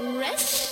Rest.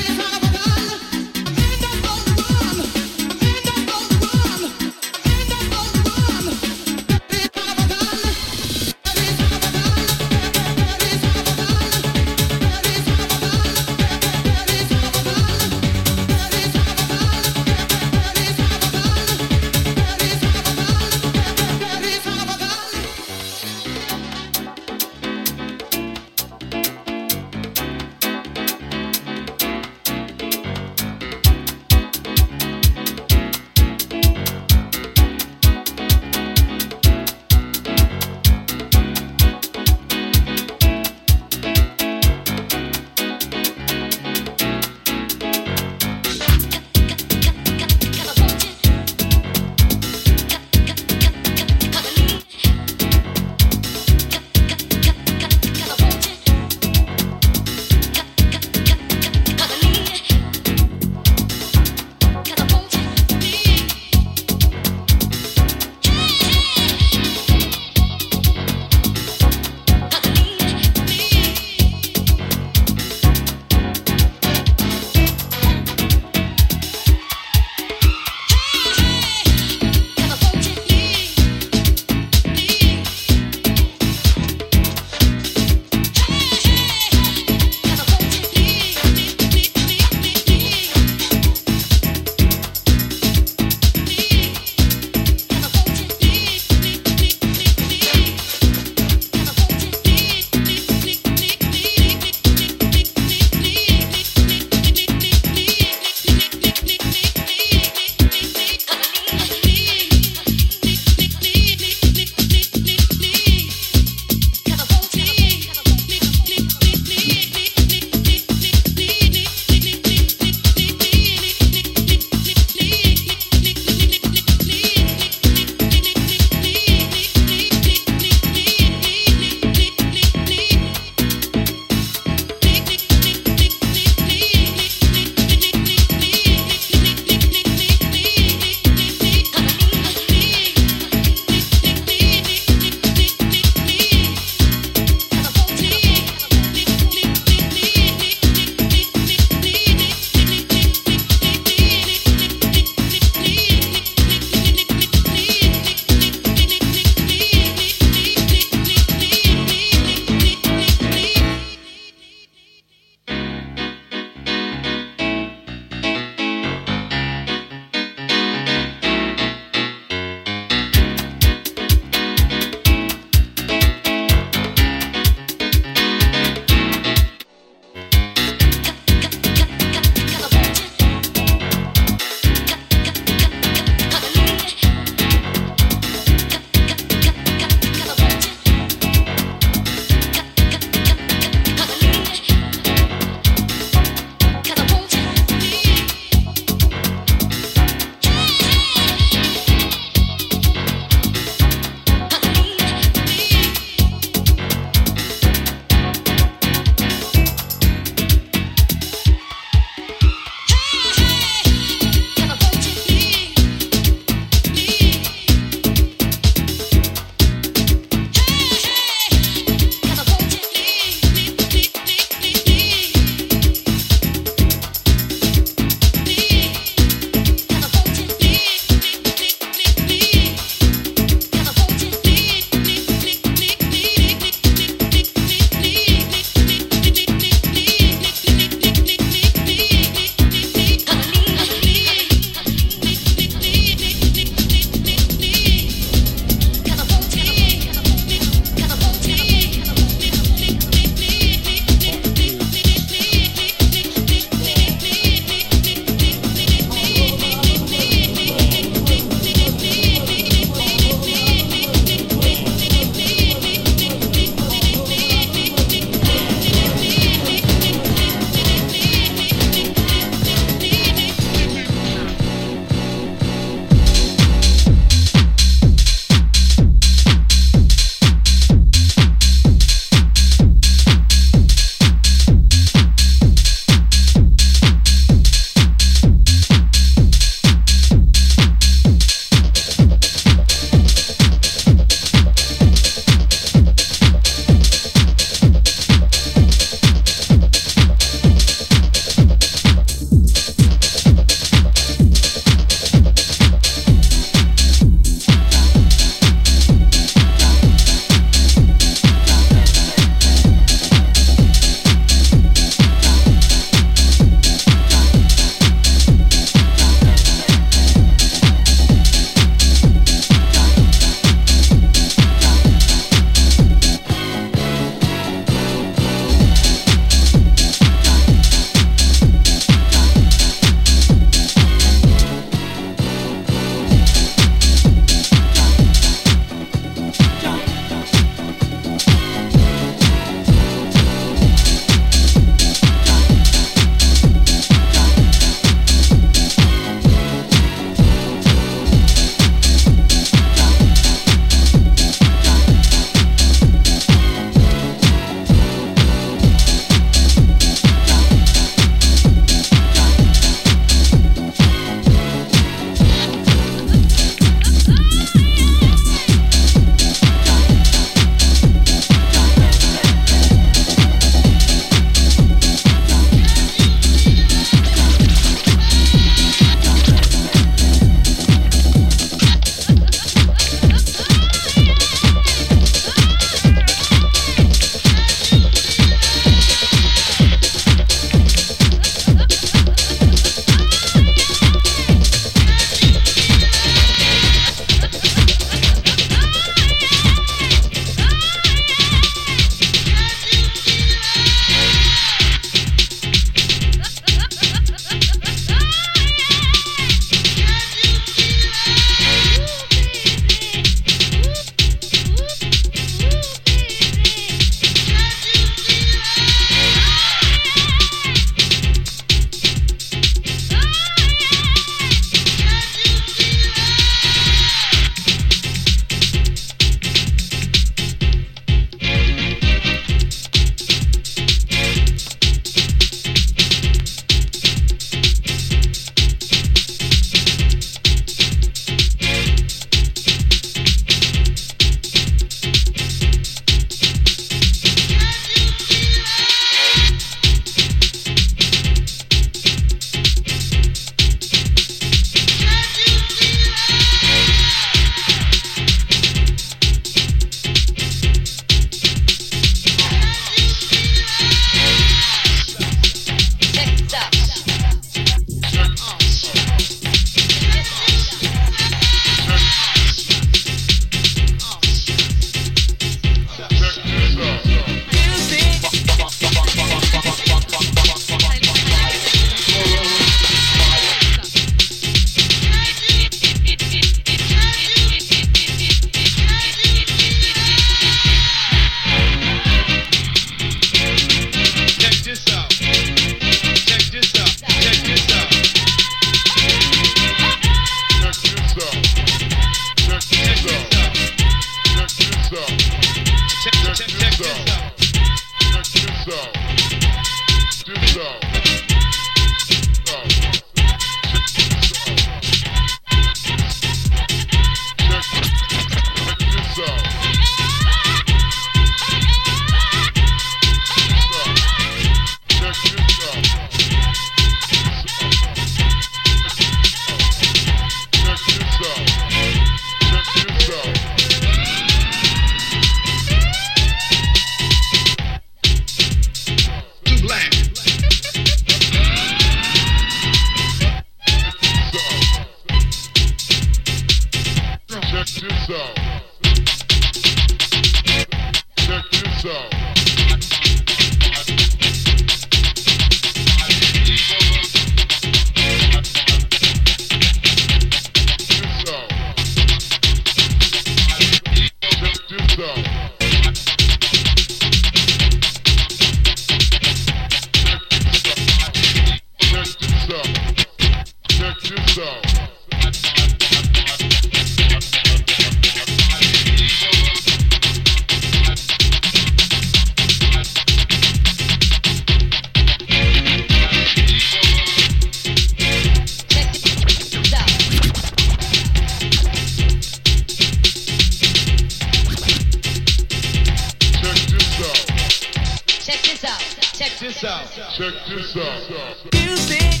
Music.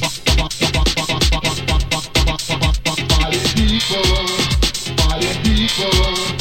Party people. Party people.